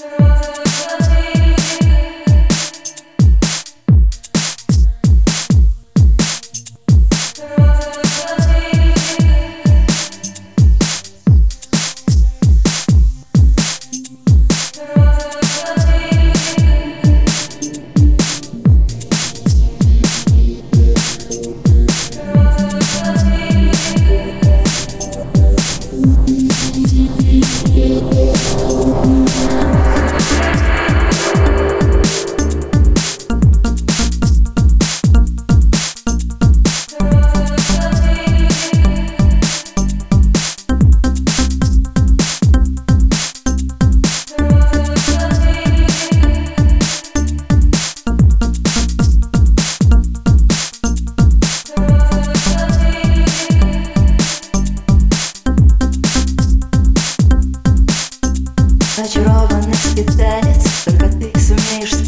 Turn.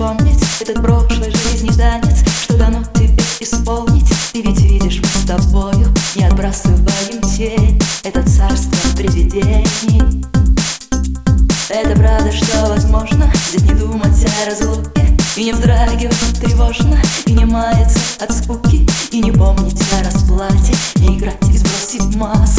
Вспомнить Этот прошлой жизни танец Что дано тебе исполнить. Ты ведь видишь, мы с тобою Не отбрасываем тень. Это царство привидений. Это правда, что возможно Здесь не думать о разлуке. И не вздрагивать тревожно И не маяться от скуки. И не помнить о расплате Не играть и сбросить маску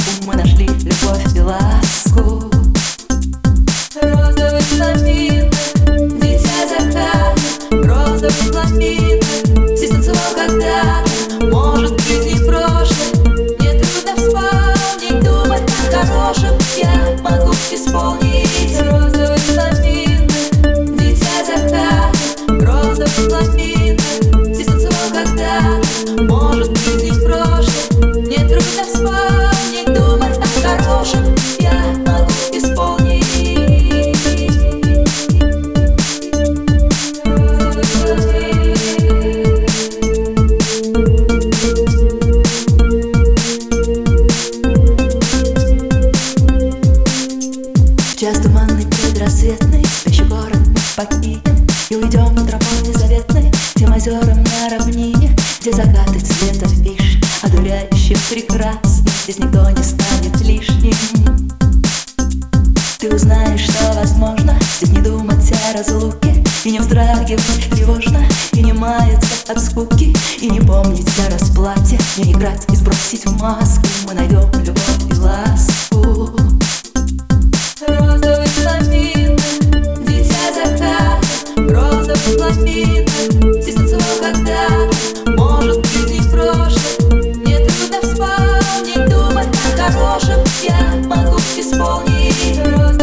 Час туманный предрассветный Спящий город мы покинем И уйдем тропой заветной Тем озерам на равнине Где закаты цвета фиш Одуряющих прекрасно Здесь никто не станет лишним. Ты узнаешь, что возможно Здесь не думать о разлуке И не вздрагивать тревожно И не маяться от скуки И не помнить о расплате Не играть и сбросить маску. Мы найдем любовь исполнить